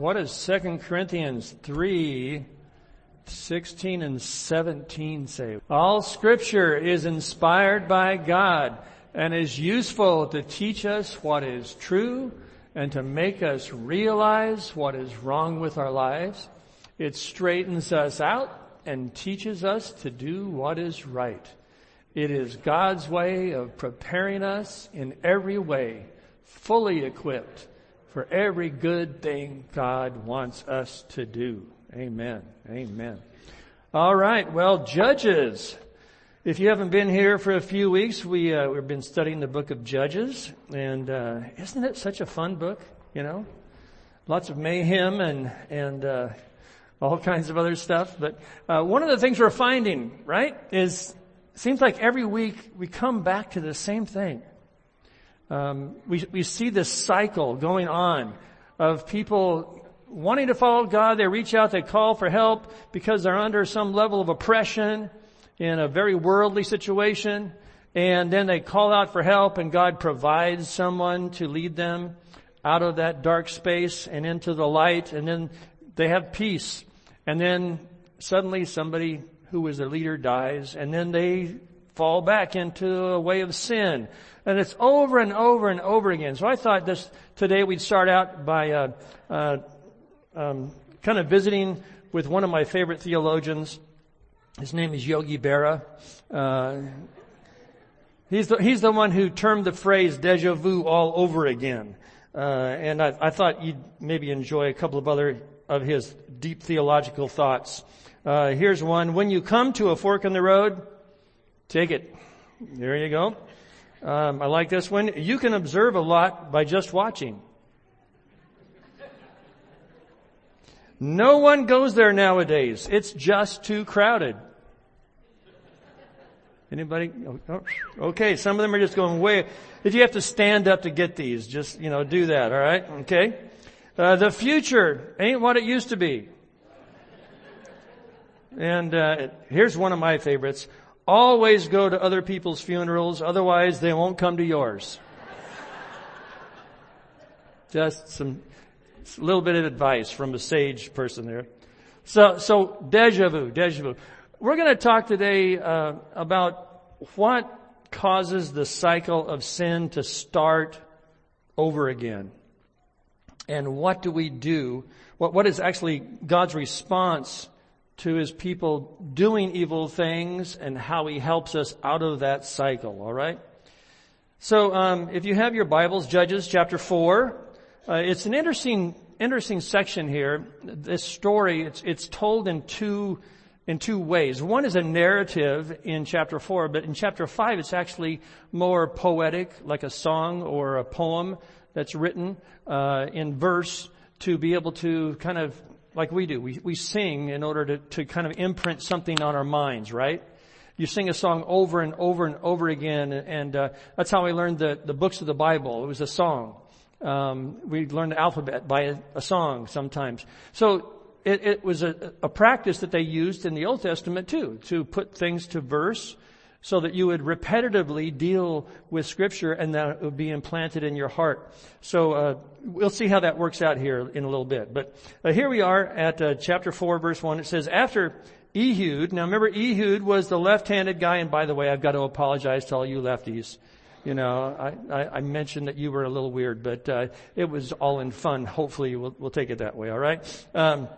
What does 2 Corinthians 3, 16 and 17 say? All scripture is inspired by God and is useful to teach us what is true and to make us realize what is wrong with our lives. It straightens us out and teaches us to do what is right. It is God's way of preparing us in every way, fully equipped for every good thing God wants us to do. Amen. Amen. All right. Well, Judges. If you haven't been here for a few weeks, we uh, we've been studying the book of Judges, and uh, isn't it such a fun book? You know, lots of mayhem and and uh, all kinds of other stuff. But uh, one of the things we're finding, right, is seems like every week we come back to the same thing um, we, we see this cycle going on of people wanting to follow God. They reach out, they call for help because they're under some level of oppression in a very worldly situation. And then they call out for help and God provides someone to lead them out of that dark space and into the light. And then they have peace. And then suddenly somebody who was their leader dies and then they fall back into a way of sin. And it's over and over and over again. So I thought this today we'd start out by uh, uh, um, kind of visiting with one of my favorite theologians. His name is Yogi Berra. Uh, he's the he's the one who termed the phrase "deja vu" all over again. Uh, and I, I, thought you'd maybe enjoy a couple of other of his deep theological thoughts. Uh, here's one: When you come to a fork in the road, take it. There you go. Um, I like this one. You can observe a lot by just watching. No one goes there nowadays. It's just too crowded. Anybody? Oh, okay, some of them are just going way. If you have to stand up to get these, just you know, do that. All right, okay. Uh, the future ain't what it used to be. And uh, here's one of my favorites. Always go to other people's funerals, otherwise they won't come to yours. Just some, a little bit of advice from a sage person there. So, so deja vu, deja vu. We're going to talk today uh, about what causes the cycle of sin to start over again, and what do we do? What, what is actually God's response to his people doing evil things and how he helps us out of that cycle, alright? So, um, if you have your Bibles, Judges chapter 4, uh, it's an interesting, interesting section here. This story, it's, it's told in two, in two ways. One is a narrative in chapter 4, but in chapter 5 it's actually more poetic, like a song or a poem that's written, uh, in verse to be able to kind of like we do. We, we sing in order to, to kind of imprint something on our minds, right? You sing a song over and over and over again, and uh, that's how we learned the, the books of the Bible. It was a song. Um, we learned the alphabet by a, a song sometimes. So it, it was a, a practice that they used in the Old Testament too, to put things to verse so that you would repetitively deal with scripture and that it would be implanted in your heart. So uh, we'll see how that works out here in a little bit. But uh, here we are at uh, chapter 4 verse 1. It says, after Ehud, now remember Ehud was the left-handed guy, and by the way, I've got to apologize to all you lefties. You know, I, I, I mentioned that you were a little weird, but uh, it was all in fun. Hopefully we'll, we'll take it that way, all right? Um,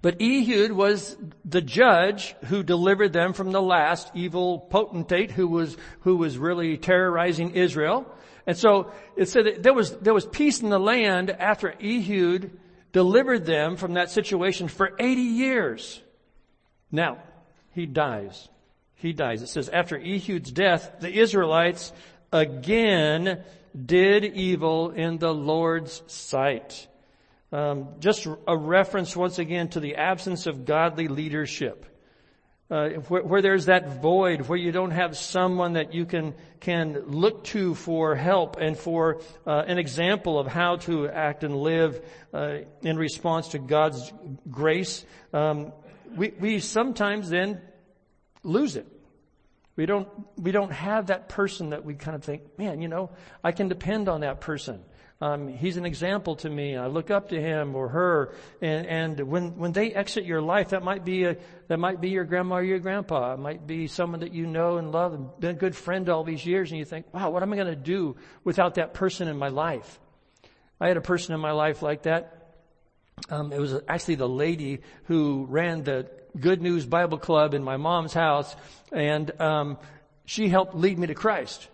but Ehud was the judge who delivered them from the last evil potentate who was, who was really terrorizing Israel. And so it said that there was, there was peace in the land after Ehud delivered them from that situation for 80 years. Now, he dies. He dies. It says after Ehud's death, the Israelites again did evil in the Lord's sight. Um, just a reference once again to the absence of godly leadership. Uh, where, where, there's that void, where you don't have someone that you can can look to for help and for uh, an example of how to act and live uh, in response to God's grace, um, we we sometimes then lose it. We don't we don't have that person that we kind of think, man, you know, I can depend on that person. Um, he's an example to me. I look up to him or her. And, and when, when they exit your life, that might be a, that might be your grandma or your grandpa. It might be someone that you know and love and been a good friend all these years. And you think, wow, what am I going to do without that person in my life? I had a person in my life like that. Um, it was actually the lady who ran the Good News Bible Club in my mom's house, and um, she helped lead me to Christ.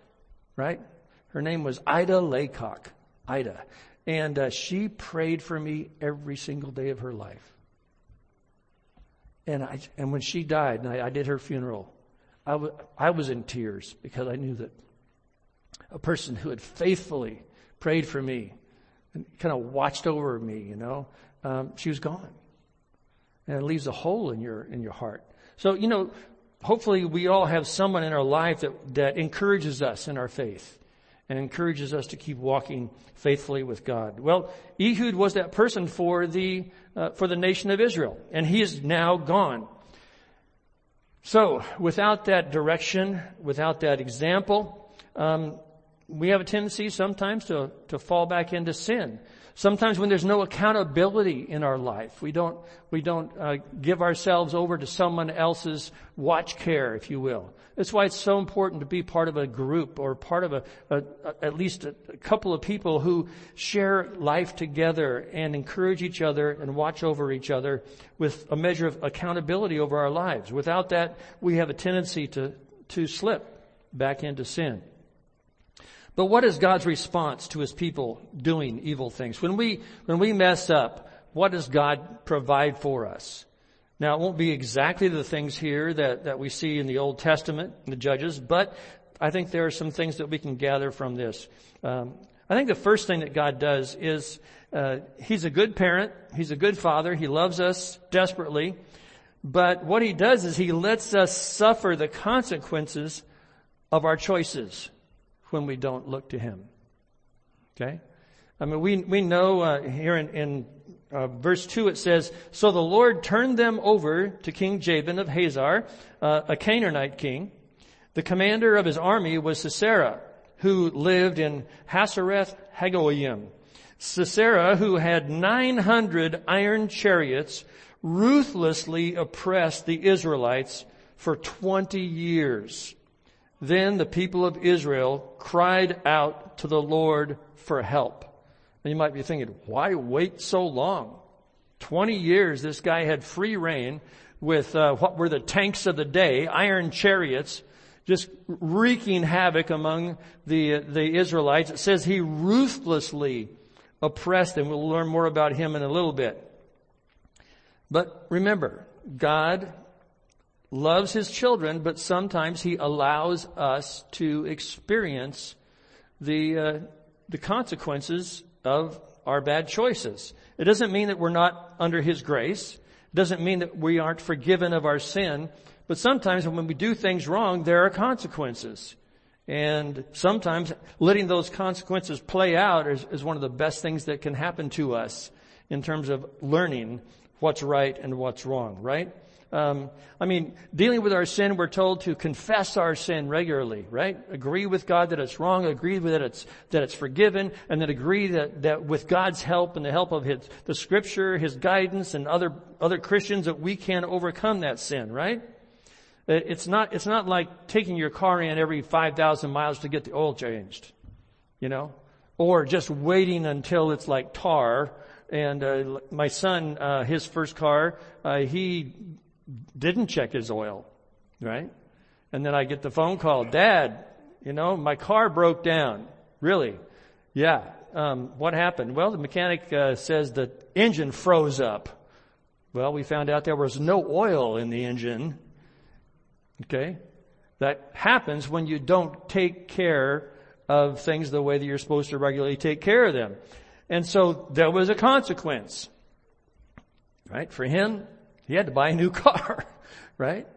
Right? Her name was Ida Laycock. Ida. And uh, she prayed for me every single day of her life. And I, and when she died, and I, I did her funeral, I, w- I was in tears because I knew that a person who had faithfully prayed for me and kind of watched over me, you know, um, she was gone. And it leaves a hole in your, in your heart. So, you know, hopefully we all have someone in our life that, that encourages us in our faith and encourages us to keep walking faithfully with God. Well, Ehud was that person for the uh, for the nation of Israel, and he is now gone. So, without that direction, without that example, um, we have a tendency sometimes to to fall back into sin. Sometimes when there's no accountability in our life, we don't, we don't uh, give ourselves over to someone else's watch care, if you will. That's why it's so important to be part of a group or part of a, a, a at least a, a couple of people who share life together and encourage each other and watch over each other with a measure of accountability over our lives. Without that, we have a tendency to, to slip back into sin. But what is God's response to his people doing evil things? When we, when we mess up, what does God provide for us? Now, it won't be exactly the things here that, that we see in the Old Testament, the Judges, but I think there are some things that we can gather from this. Um, I think the first thing that God does is uh, He's a good parent. He's a good father. He loves us desperately. But what He does is He lets us suffer the consequences of our choices when we don't look to Him. Okay? I mean, we, we know uh, here in, in uh, verse 2 it says, So the Lord turned them over to King Jabin of Hazor, uh, a Canaanite king. The commander of his army was Sisera, who lived in Hasereth Hagoyim. Sisera, who had 900 iron chariots, ruthlessly oppressed the Israelites for 20 years. Then the people of Israel cried out to the Lord for help. And you might be thinking, why wait so long? 20 years this guy had free reign with uh, what were the tanks of the day, iron chariots, just wreaking havoc among the, the Israelites. It says he ruthlessly oppressed them. We'll learn more about him in a little bit. But remember, God loves his children, but sometimes he allows us to experience the, uh, the consequences of our bad choices. It doesn't mean that we're not under his grace. It doesn't mean that we aren't forgiven of our sin. But sometimes when we do things wrong, there are consequences. And sometimes letting those consequences play out is, is one of the best things that can happen to us in terms of learning what's right and what's wrong, right? Um, I mean, dealing with our sin, we're told to confess our sin regularly, right? Agree with God that it's wrong, agree that it's that it's forgiven, and then agree that that with God's help and the help of His the Scripture, His guidance, and other other Christians that we can overcome that sin, right? It's not it's not like taking your car in every five thousand miles to get the oil changed, you know, or just waiting until it's like tar and uh, my son, uh, his first car, uh, he didn't check his oil, right? And then I get the phone call, Dad, you know, my car broke down. Really? Yeah. Um, what happened? Well, the mechanic uh, says the engine froze up. Well, we found out there was no oil in the engine. Okay? That happens when you don't take care of things the way that you're supposed to regularly take care of them. And so there was a consequence. Right? For him, he had to buy a new car. Right?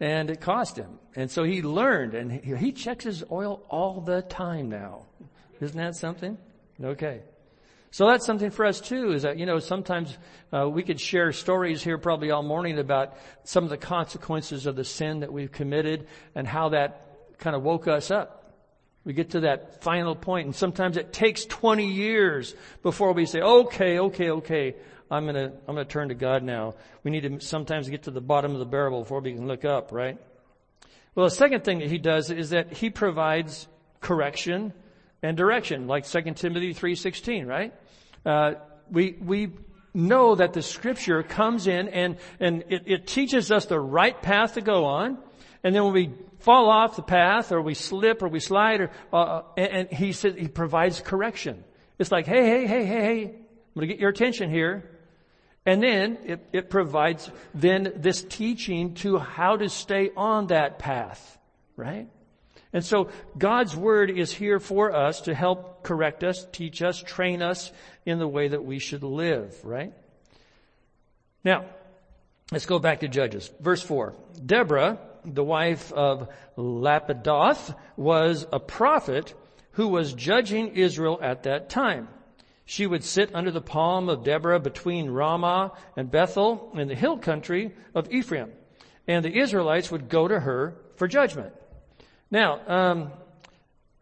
And it cost him. And so he learned and he, he checks his oil all the time now. Isn't that something? Okay. So that's something for us too, is that, you know, sometimes uh, we could share stories here probably all morning about some of the consequences of the sin that we've committed and how that kind of woke us up. We get to that final point and sometimes it takes 20 years before we say, okay, okay, okay, I'm gonna, I'm gonna turn to God now. We need to sometimes get to the bottom of the barrel before we can look up, right? Well, the second thing that he does is that he provides correction and direction, like 2 Timothy 3.16, right? Uh, we, we know that the scripture comes in and, and it, it teaches us the right path to go on. And then when we fall off the path or we slip or we slide or, uh, uh and, and he says, he provides correction. It's like, hey, hey, hey, hey, hey, I'm going to get your attention here. And then it, it provides then this teaching to how to stay on that path, right? And so God's Word is here for us to help correct us, teach us, train us in the way that we should live, right? Now, let's go back to Judges. Verse 4. Deborah, the wife of Lapidoth, was a prophet who was judging Israel at that time. She would sit under the palm of Deborah between Ramah and Bethel in the hill country of Ephraim. And the Israelites would go to her for judgment. Now, um,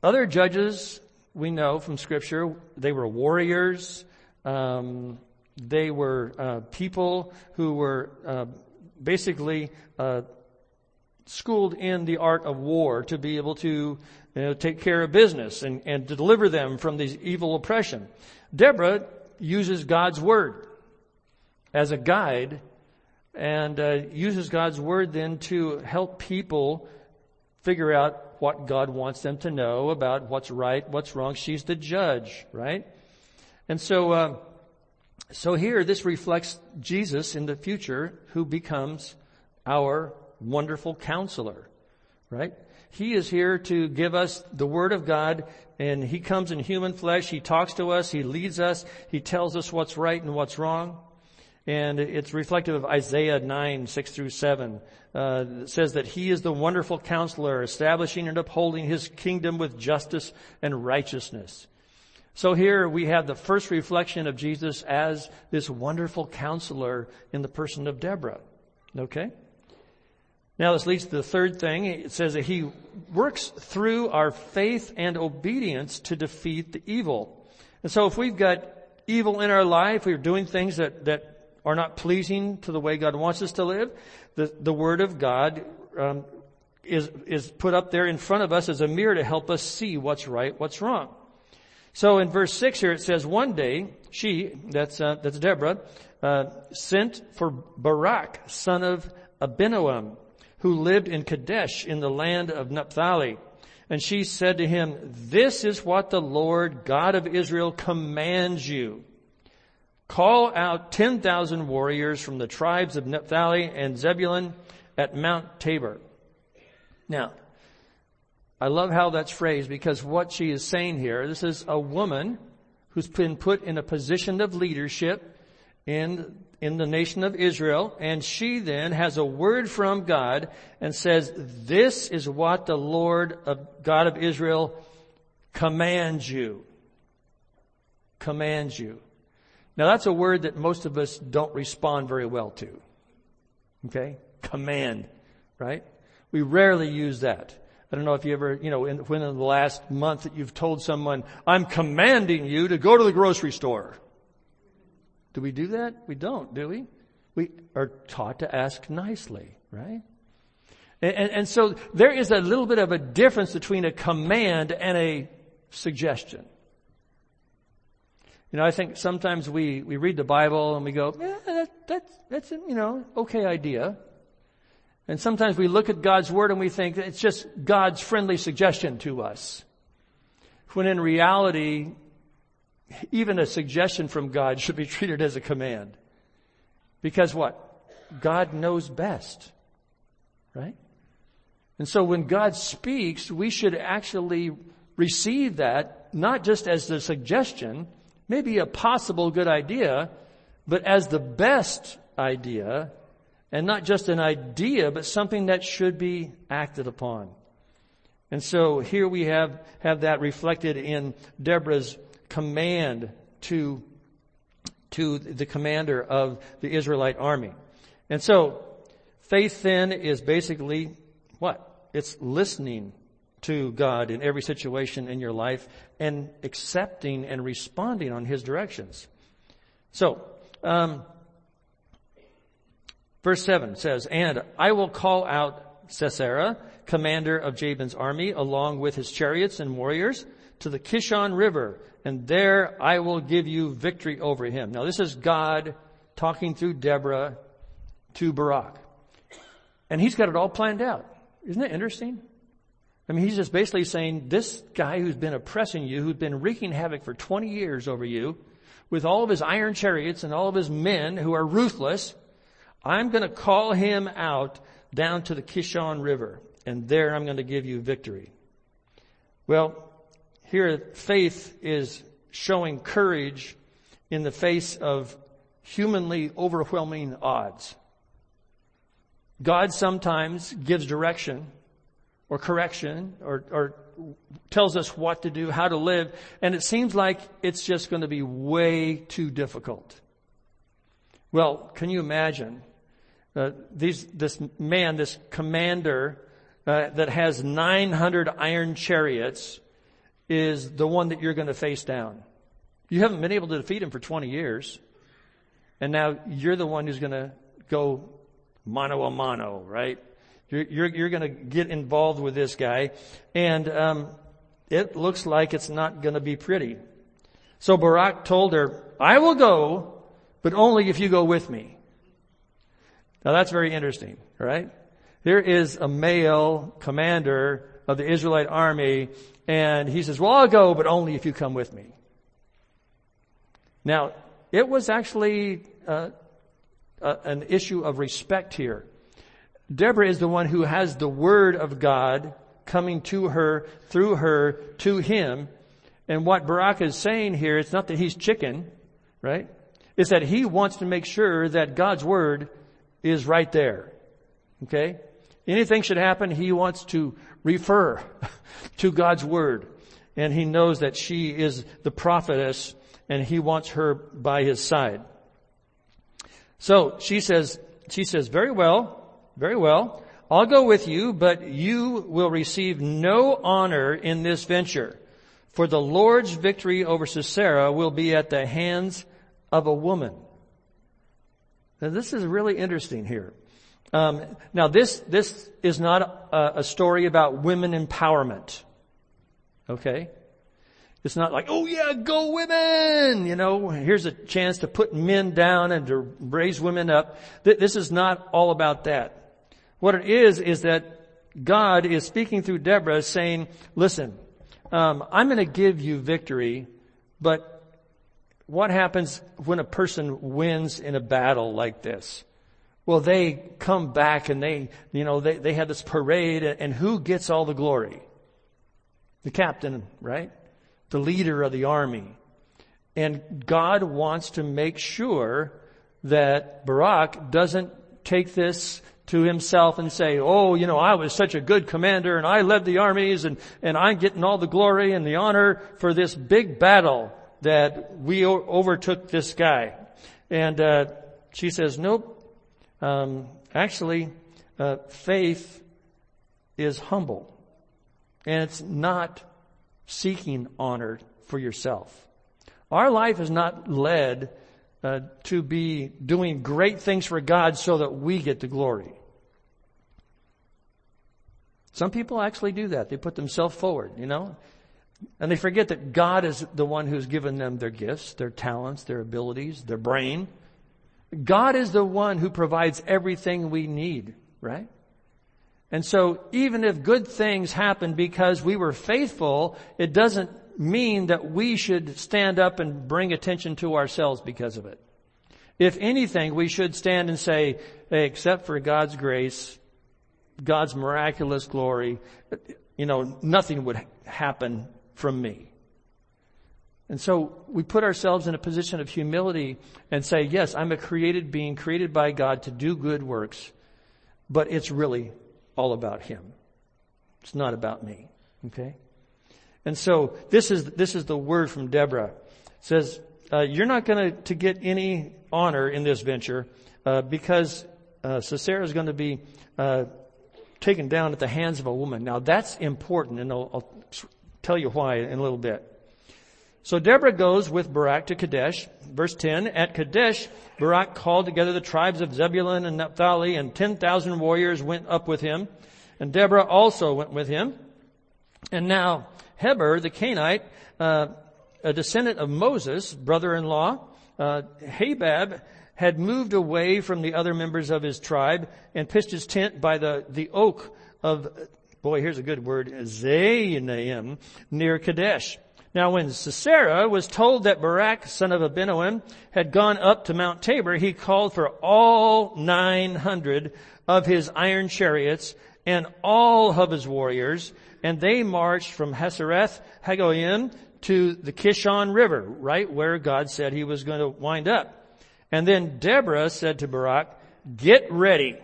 other judges we know from Scripture they were warriors. Um, they were uh, people who were uh, basically uh, schooled in the art of war to be able to you know, take care of business and, and to deliver them from this evil oppression. Deborah uses God's word as a guide and uh, uses God's word then to help people figure out what God wants them to know about what's right, what's wrong. She's the judge, right? And so, uh, so here this reflects Jesus in the future who becomes our wonderful counselor, right? He is here to give us the Word of God and He comes in human flesh. He talks to us. He leads us. He tells us what's right and what's wrong. And it's reflective of Isaiah 9, 6 through 7. Uh, says that he is the wonderful counselor, establishing and upholding his kingdom with justice and righteousness. So here we have the first reflection of Jesus as this wonderful counselor in the person of Deborah. Okay? Now this leads to the third thing. It says that he works through our faith and obedience to defeat the evil. And so if we've got evil in our life, we're doing things that, that are not pleasing to the way God wants us to live, the, the Word of God um, is, is put up there in front of us as a mirror to help us see what's right, what's wrong. So in verse 6 here it says, one day she, that's, uh, that's Deborah, uh, sent for Barak, son of Abinoam, who lived in Kadesh in the land of Naphtali. And she said to him, this is what the Lord God of Israel commands you. Call out 10,000 warriors from the tribes of Naphtali and Zebulun at Mount Tabor. Now, I love how that's phrased because what she is saying here, this is a woman who's been put in a position of leadership in, in the nation of Israel, and she then has a word from God and says, this is what the Lord of God of Israel commands you. Commands you. Now that's a word that most of us don't respond very well to. Okay? Command, right? We rarely use that. I don't know if you ever, you know, in, when in the last month that you've told someone, I'm commanding you to go to the grocery store. Do we do that? We don't, do we? We are taught to ask nicely, right? And, and, and so there is a little bit of a difference between a command and a suggestion. You know, I think sometimes we, we read the Bible and we go, yeah, that, that's, that's, you know, okay idea. And sometimes we look at God's Word and we think it's just God's friendly suggestion to us. When in reality, even a suggestion from God should be treated as a command. Because what? God knows best. Right? And so when God speaks, we should actually receive that not just as the suggestion, maybe a possible good idea, but as the best idea, and not just an idea, but something that should be acted upon. And so here we have, have that reflected in Deborah's command to, to the commander of the Israelite army. And so faith then is basically what? It's listening to God in every situation in your life and accepting and responding on His directions. So, um, verse 7 says, And I will call out Sisera, commander of Jabin's army, along with his chariots and warriors, to the Kishon River, and there I will give you victory over him. Now this is God talking through Deborah to Barak. And he's got it all planned out. Isn't it interesting? I mean, he's just basically saying, this guy who's been oppressing you, who's been wreaking havoc for 20 years over you, with all of his iron chariots and all of his men who are ruthless, I'm going to call him out down to the Kishon River, and there I'm going to give you victory. Well, here faith is showing courage in the face of humanly overwhelming odds. God sometimes gives direction or correction or, or tells us what to do, how to live, and it seems like it's just going to be way too difficult. Well, can you imagine uh, these, this man, this commander uh, that has 900 iron chariots is the one that you're going to face down. You haven't been able to defeat him for 20 years. And now you're the one who's going to go mano a mano, right? You're, you're, you're going to get involved with this guy. And um, it looks like it's not going to be pretty. So Barak told her, I will go, but only if you go with me. Now that's very interesting, right? There is a male commander of the Israelite army and he says, well, I'll go, but only if you come with me. Now, it was actually uh, uh, an issue of respect here. Deborah is the one who has the word of God coming to her, through her, to him. And what Barak is saying here, it's not that he's chicken, right? It's that he wants to make sure that God's word is right there. Okay? Anything should happen, he wants to refer to God's word. And he knows that she is the prophetess and he wants her by his side. So she says, she says, very well, very well. I'll go with you, but you will receive no honor in this venture. For the Lord's victory over Sisera will be at the hands of a woman. Now this is really interesting here. Um, now this this is not a, a, story about women empowerment. Okay, it's not like oh yeah, go women. You know, here's a chance to put men down and to raise women up. This is not all about that. What it is is that God is speaking through Deborah, saying, "Listen, um, I'm going to give you victory, but what happens when a person wins in a battle like this? Well, they come back and they, you know, they, they have this parade and who gets all the glory? The captain, right? The leader of the army. And God wants to make sure that Barak doesn't take this to himself and say, oh, you know, I was such a good commander and I led the armies and, and I'm getting all the glory and the honor for this big battle that we overtook this guy. And uh, she says, nope. Um, actually, uh, faith is humble, and it's not seeking honor for yourself. Our life is not led uh, to be doing great things for God so that we get the glory. Some people actually do that. They put themselves forward, you know. And they forget that God is the one who's given them their gifts, their talents, their abilities, their brain. God is the one who provides everything we need, right? And so even if good things happen because we were faithful, it doesn't mean that we should stand up and bring attention to ourselves because of it. If anything, we should stand and say, hey, except for God's grace, God's miraculous glory, you know, nothing would happen from me. And so we put ourselves in a position of humility and say, yes, I'm a created being, created by God to do good works, but it's really all about Him. It's not about me. Okay? And so this is, this is the word from Deborah. It says, uh, you're not going to get any honor in this venture uh, because uh, Sisera is going to be uh, taken down at the hands of a woman. Now that's important, and I'll, I'll tell you why in a little bit. So Deborah goes with Barak to Kadesh. Verse 10, at Kadesh, Barak called together the tribes of Zebulun and Naphtali, and 10,000 warriors went up with him. And Deborah also went with him. And now Heber, the Kenite, uh, a descendant of Moses, brother-in-law, uh, Hobab, had moved away from the other members of his tribe and pitched his tent by the, the oak of, boy, here's a good word, Zaanaim, near Kadesh. Now when Sisera was told that Barak, son of Abinoam, had gone up to Mount Tabor, he called for all 900 of his iron chariots and all of his warriors, and they marched from Hasereth Hagoyim to the Kishon River, right where God said he was going to wind up. And then Deborah said to Barak, get ready.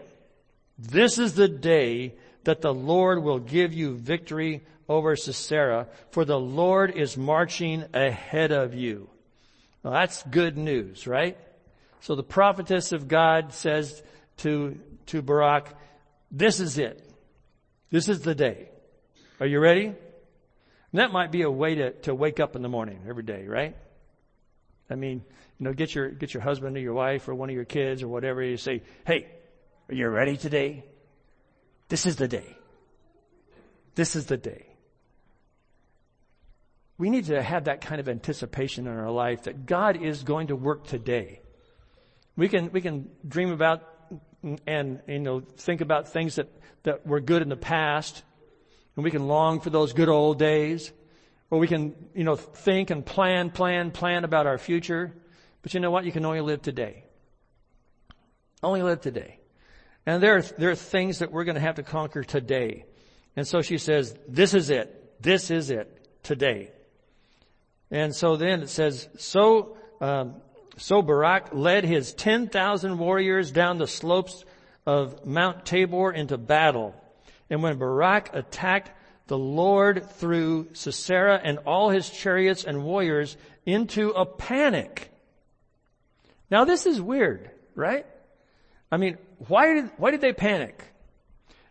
This is the day that the Lord will give you victory over Sisera, for the Lord is marching ahead of you. Well, that's good news, right? So the prophetess of God says to, to Barak, this is it. This is the day. Are you ready? And that might be a way to, to wake up in the morning every day, right? I mean, you know, get your, get your husband or your wife or one of your kids or whatever. You say, hey, are you ready today? This is the day. This is the day. We need to have that kind of anticipation in our life that God is going to work today. We can, we can dream about and, you know, think about things that, that were good in the past and we can long for those good old days. Or we can, you know, think and plan, plan, plan about our future. But you know what? You can only live today. Only live today. And there are, there are things that we're going to have to conquer today. And so she says, this is it. This is it. Today. And so then it says, so, um, so Barak led his 10,000 warriors down the slopes of Mount Tabor into battle. And when Barak attacked the Lord threw Sisera and all his chariots and warriors into a panic. Now this is weird, right? I mean, why did, why did they panic?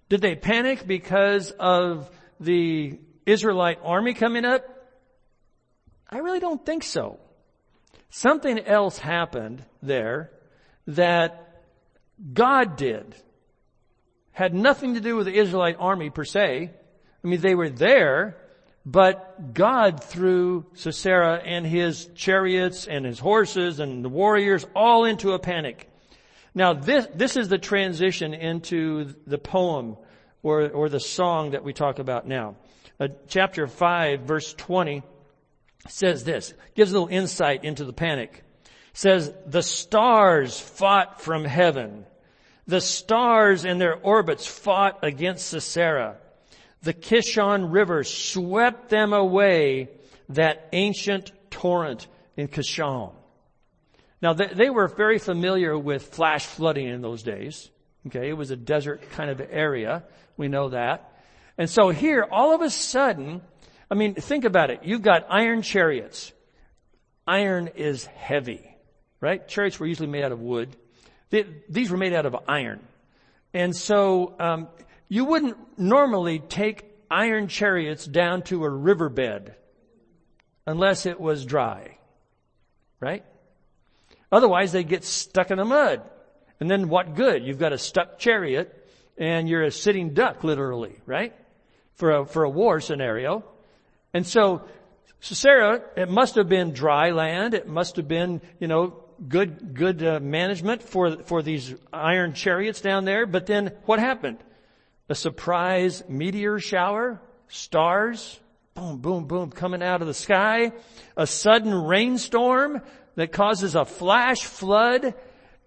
Did they panic because of the Israelite army coming up? I really don't think so. Something else happened there that God did. Had nothing to do with the Israelite army per se. I mean, they were there, but God threw Sisera and his chariots and his horses and the warriors all into a panic. Now this, this is the transition into the poem or, or the song that we talk about now. Uh, chapter 5 verse 20 says this, gives a little insight into the panic. says, the stars fought from heaven. The stars in their orbits fought against Sisera the Kishon River swept them away, that ancient torrent in Kishon. Now they, they, were very familiar with flash flooding in those days. Okay, it was a desert kind of area. We know that. And so here, all of a sudden, I mean, think about it. You've got iron chariots. Iron is heavy, right? Chariots were usually made out of wood. They, these were made out of iron. And so, um, you wouldn't normally take iron chariots down to a riverbed unless it was dry. Right? Otherwise they get stuck in the mud. And then what good? You've got a stuck chariot and you're a sitting duck literally, right? For a, for a war scenario. And so Sisera, it must have been dry land. It must have been, you know, good, good uh, management for, for these iron chariots down there. But then what happened? a surprise meteor shower, stars, boom, boom, boom, coming out of the sky, a sudden rainstorm that causes a flash flood,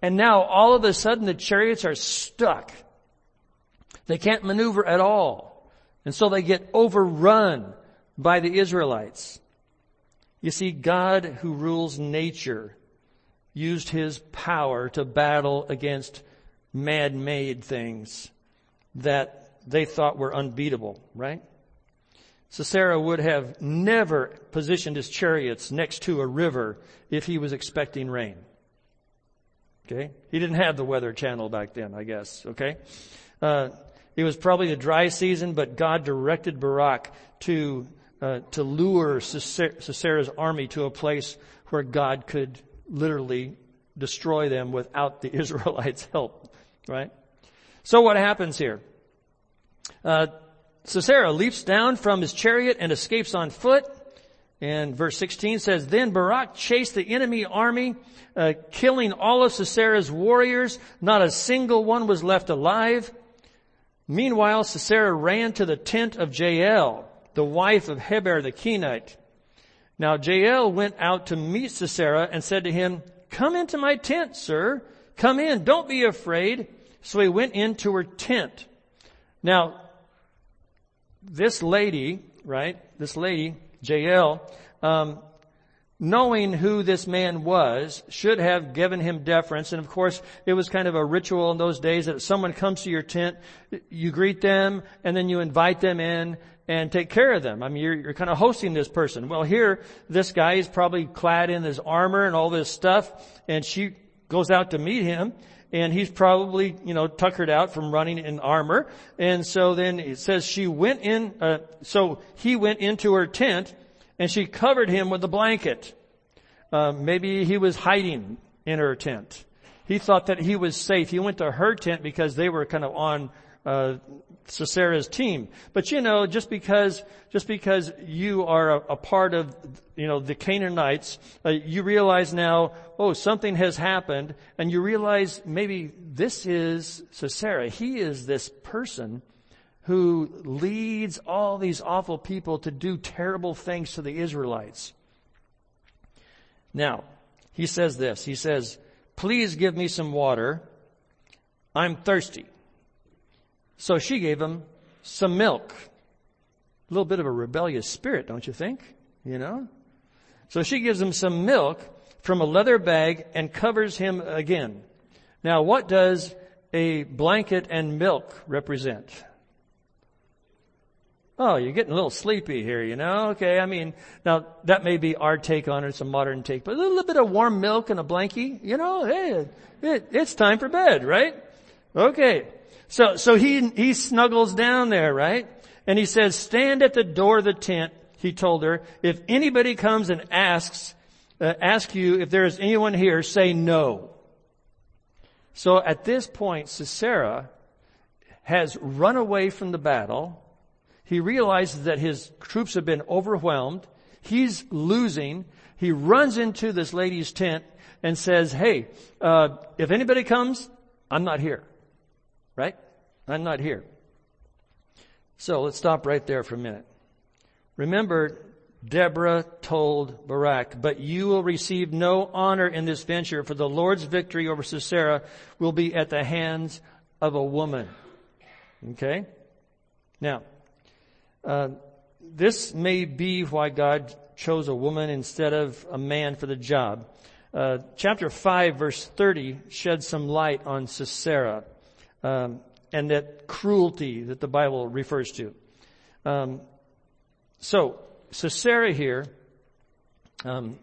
and now all of a sudden the chariots are stuck. They can't maneuver at all. And so they get overrun by the Israelites. You see, God who rules nature used his power to battle against man-made things that they thought were unbeatable, right? Sisera would have never positioned his chariots next to a river if he was expecting rain. Okay? He didn't have the weather channel back then, I guess. Okay? Uh, it was probably a dry season, but God directed Barak to, uh, to lure Sisera's army to a place where God could literally destroy them without the Israelites' help. Right? So what happens here? Uh, Sisera leaps down from his chariot and escapes on foot. And verse 16 says, Then Barak chased the enemy army, uh, killing all of Sisera's warriors. Not a single one was left alive. Meanwhile, Sisera ran to the tent of Jael, the wife of Heber the Kenite. Now Jael went out to meet Sisera and said to him, Come into my tent, sir. Come in. Don't be afraid. So he went into her tent. Now, this lady, right? This lady, Jael, um, knowing who this man was, should have given him deference. And of course, it was kind of a ritual in those days that if someone comes to your tent, you greet them, and then you invite them in and take care of them. I mean, you're, you're kind of hosting this person. Well, here, this guy is probably clad in his armor and all this stuff, and she goes out to meet him, and he's probably, you know, tuckered out from running in armor. And so then it says she went in, uh, so he went into her tent and she covered him with a blanket. Uh, maybe he was hiding in her tent. He thought that he was safe. He went to her tent because they were kind of on uh, Sisera's team. But you know, just because just because you are a, a part of you know the Canaanites, uh, you realize now, oh, something has happened, and you realize maybe this is Sisera. He is this person who leads all these awful people to do terrible things to the Israelites. Now, he says this. He says, please give me some water. I'm thirsty. So she gave him some milk. A little bit of a rebellious spirit, don't you think? You know? So she gives him some milk from a leather bag and covers him again. Now what does a blanket and milk represent? Oh, you're getting a little sleepy here, you know? Okay, I mean, now that may be our take on it, it's a modern take, but a little bit of warm milk and a blankie, you know, hey, it, it's time for bed, right? Okay. So, so he, he snuggles down there, right? And he says, stand at the door of the tent, he told her. If anybody comes and asks, uh, ask you if there is anyone here, say no. So at this point, Sisera has run away from the battle. He realizes that his troops have been overwhelmed. He's losing. He runs into this lady's tent and says, hey, uh, if anybody comes, I'm not here. Right? I'm not here. So let's stop right there for a minute. Remember, Deborah told Barak, but you will receive no honor in this venture, for the Lord's victory over Sisera will be at the hands of a woman. Okay? Now, uh, this may be why God chose a woman instead of a man for the job. Uh, chapter 5 verse 30 sheds some light on Sisera um, and that cruelty that the Bible refers to. Um, so Sisera here um,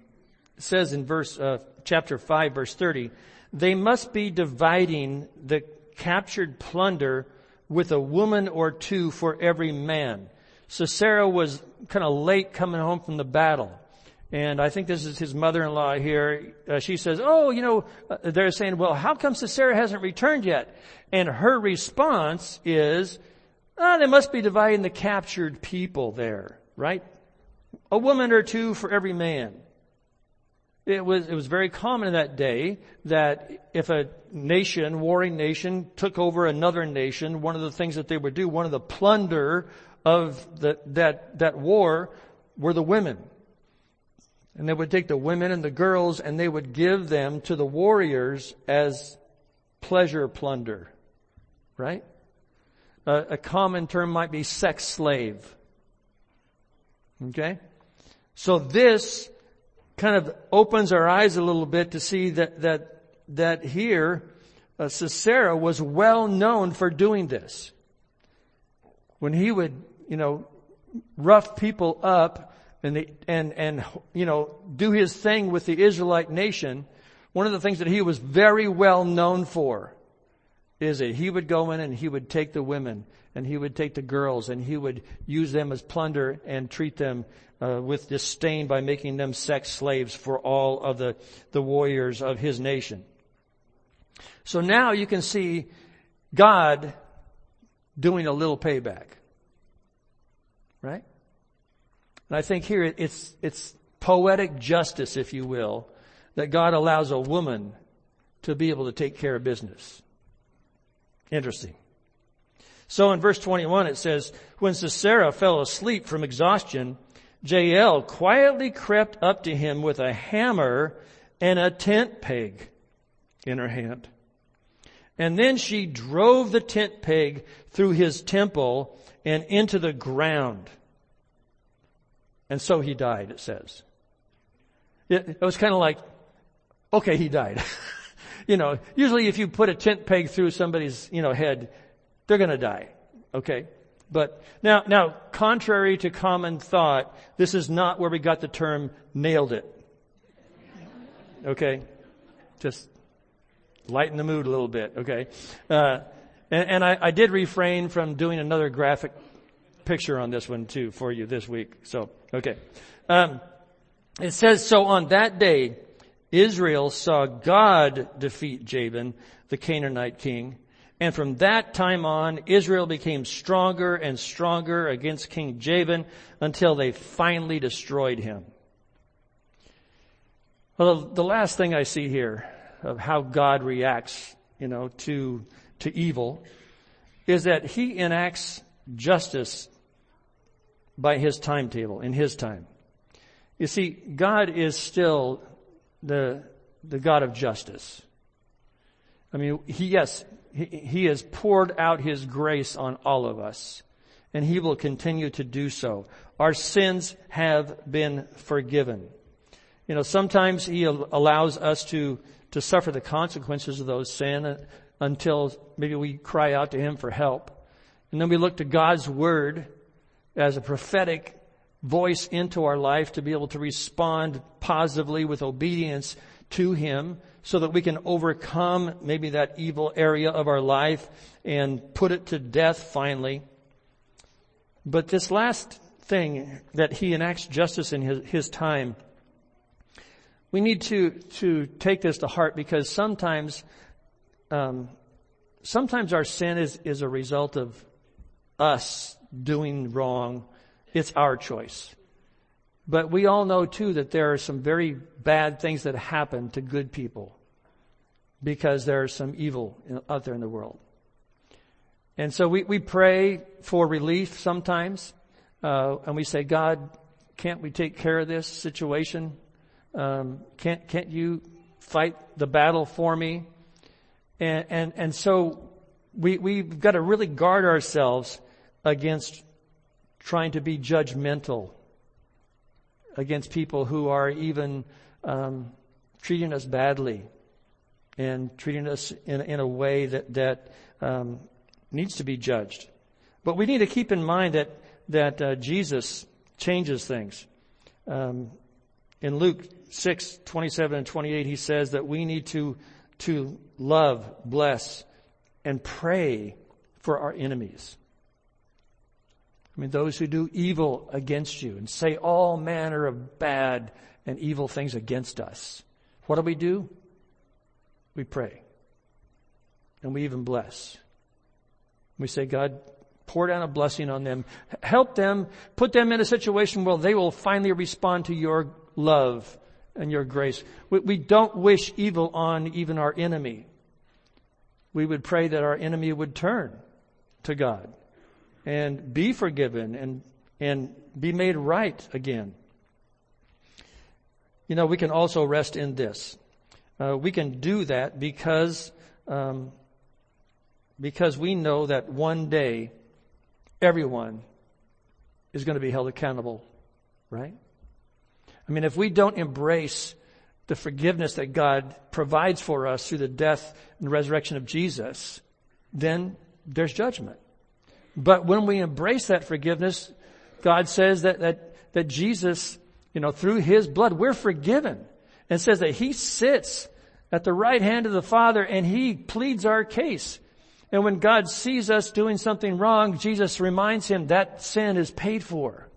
says in verse uh, chapter five, verse thirty, they must be dividing the captured plunder with a woman or two for every man. Sisera was kind of late coming home from the battle. And I think this is his mother-in-law here. Uh, she says, oh, you know, uh, they're saying, well, how come Sisera hasn't returned yet? And her response is, oh, they must be dividing the captured people there, right? A woman or two for every man. It was, it was very common in that day that if a nation, warring nation, took over another nation, one of the things that they would do, one of the plunder of the, that, that war were the women. And they would take the women and the girls and they would give them to the warriors as pleasure plunder. Right? A, common term might be sex slave. Okay? So this kind of opens our eyes a little bit to see that, that, that here, uh, Sisera was well known for doing this. When he would, you know, rough people up and, the, and, and, you know, do his thing with the Israelite nation, one of the things that he was very well known for is that he would go in and he would take the women and he would take the girls and he would use them as plunder and treat them uh, with disdain by making them sex slaves for all of the, the warriors of his nation. So now you can see God doing a little payback. Right? And I think here it's, it's poetic justice, if you will, that God allows a woman to be able to take care of business. Interesting. So in verse 21 it says, when Sisera fell asleep from exhaustion, Jael quietly crept up to him with a hammer and a tent peg in her hand. And then she drove the tent peg through his temple and into the ground. And so he died, it says. It, it was kind of like, okay, he died. you know, usually if you put a tent peg through somebody's, you know, head, they're gonna die. Okay? But now, now, contrary to common thought, this is not where we got the term nailed it. Okay? Just lighten the mood a little bit, okay? Uh, and, and I, I, did refrain from doing another graphic picture on this one too for you this week. So, okay. Um, it says, so on that day, Israel saw God defeat Jabin, the Canaanite king, and from that time on, Israel became stronger and stronger against King Jabin until they finally destroyed him. Well, the last thing I see here of how God reacts, you know, to, to evil is that he enacts justice by his timetable, in his time. You see, God is still the, the God of justice. I mean, he, yes, he, he has poured out his grace on all of us and he will continue to do so. Our sins have been forgiven. You know, sometimes he allows us to to suffer the consequences of those sin uh, until maybe we cry out to Him for help. And then we look to God's Word as a prophetic voice into our life to be able to respond positively with obedience to Him so that we can overcome maybe that evil area of our life and put it to death finally. But this last thing that He enacts justice in His, his time we need to, to take this to heart because sometimes, um, sometimes our sin is, is a result of us doing wrong. It's our choice. But we all know too that there are some very bad things that happen to good people because there is some evil out there in the world. And so we, we pray for relief sometimes, uh, and we say, God, can't we take care of this situation? Um, can't, can't you fight the battle for me? And, and, and so we, we've got to really guard ourselves against trying to be judgmental against people who are even um, treating us badly and treating us in, in a way that, that um, needs to be judged. But we need to keep in mind that, that uh, Jesus changes things. Um, in Luke 6, 27 and 28, he says that we need to, to love, bless, and pray for our enemies. I mean, those who do evil against you and say all manner of bad and evil things against us. What do we do? We pray. And we even bless. We say, God, pour down a blessing on them. Help them, put them in a situation where they will finally respond to your love and your grace. We, don't wish evil on even our enemy. We would pray that our enemy would turn to God and be forgiven and, and be made right again. You know, we can also rest in this. Uh, we can do that because, um, because we know that one day everyone is going to be held accountable, right? I mean, if we don't embrace the forgiveness that God provides for us through the death and resurrection of Jesus, then there's judgment. But when we embrace that forgiveness, God says that, that, that Jesus, you know, through His blood, we're forgiven. And says that He sits at the right hand of the Father and He pleads our case. And when God sees us doing something wrong, Jesus reminds Him that sin is paid for.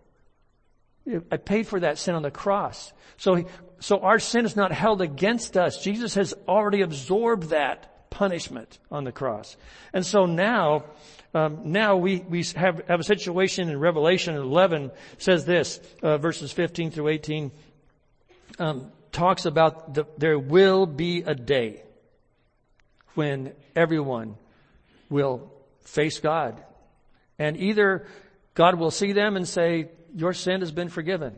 I paid for that sin on the cross. So, so our sin is not held against us. Jesus has already absorbed that punishment on the cross. And so now, um, now we, we have, have a situation in Revelation 11 says this, uh, verses 15 through 18, um, talks about the, there will be a day when everyone will face God. And either God will see them and say, your sin has been forgiven.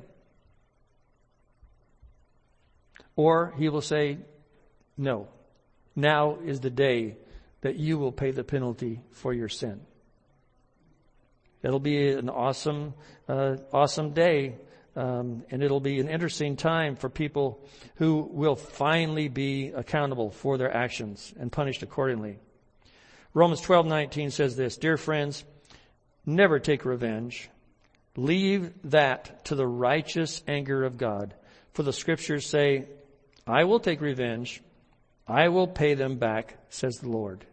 Or he will say, no, now is the day that you will pay the penalty for your sin. It'll be an awesome, uh, awesome day, um, and it'll be an interesting time for people who will finally be accountable for their actions and punished accordingly. Romans 12:19 says this, "Dear friends, never take revenge. Leave that to the righteous anger of God, for the scriptures say, I will take revenge. I will pay them back, says the Lord."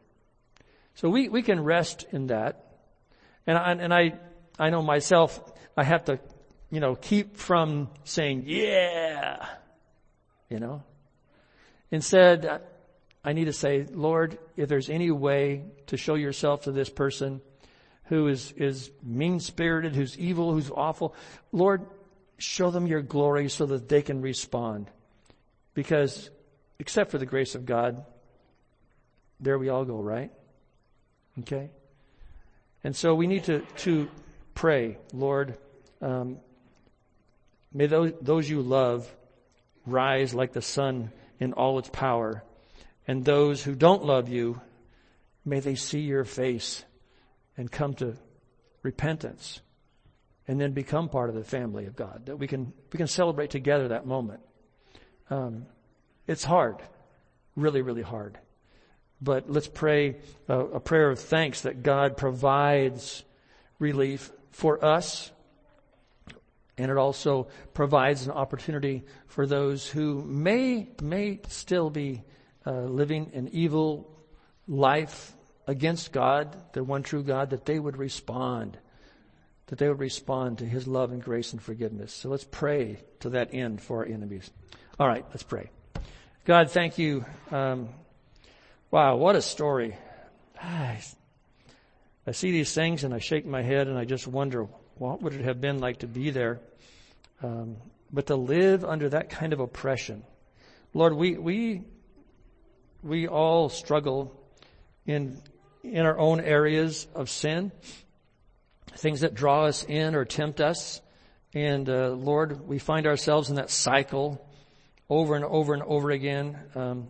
So we, we can rest in that. And I, and I, I know myself, I have to, you know, keep from saying, yeah, you know. Instead, I need to say, Lord, if there's any way to show yourself to this person who is, is mean spirited, who's evil, who's awful, Lord, show them your glory so that they can respond. Because except for the grace of God, there we all go, right? Okay? And so we need to, to pray, Lord, um, may those, those you love rise like the sun in all its power. And those who don't love you, may they see your face and come to repentance and then become part of the family of God. That we can, we can celebrate together that moment. Um, it's hard. Really, really hard. But let's pray a, a prayer of thanks that God provides relief for us. And it also provides an opportunity for those who may, may still be uh, living an evil life against God, the one true God, that they would respond, that they would respond to His love and grace and forgiveness. So let's pray to that end for our enemies. All right, let's pray. God, thank you. Um, Wow, what a story. I see these things and I shake my head and I just wonder what would it have been like to be there. Um, but to live under that kind of oppression. Lord, we, we, we all struggle in, in our own areas of sin, things that draw us in or tempt us. And, uh, Lord, we find ourselves in that cycle over and over and over again. Um,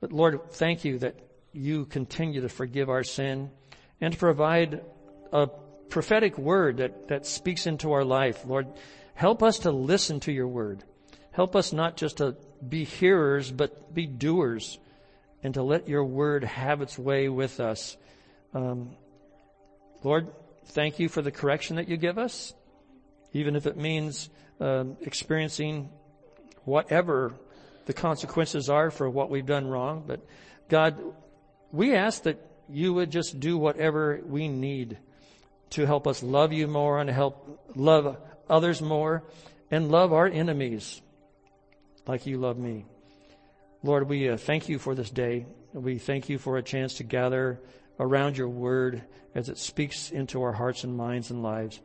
but Lord, thank you that you continue to forgive our sin and to provide a prophetic word that, that speaks into our life. Lord, help us to listen to your word. Help us not just to be hearers, but be doers and to let your word have its way with us. Um, Lord, thank you for the correction that you give us, even if it means um, experiencing whatever the consequences are for what we've done wrong. But God, we ask that you would just do whatever we need to help us love you more and help love others more and love our enemies like you love me. Lord, we uh, thank you for this day. We thank you for a chance to gather around your word as it speaks into our hearts and minds and lives.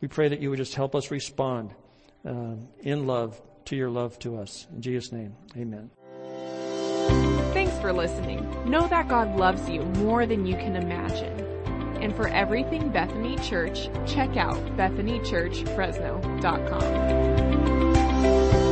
We pray that you would just help us respond uh, in love to your love to us. In Jesus' name, amen. Thanks for listening. Know that God loves you more than you can imagine. And for everything Bethany Church, check out bethanychurchfresno.com.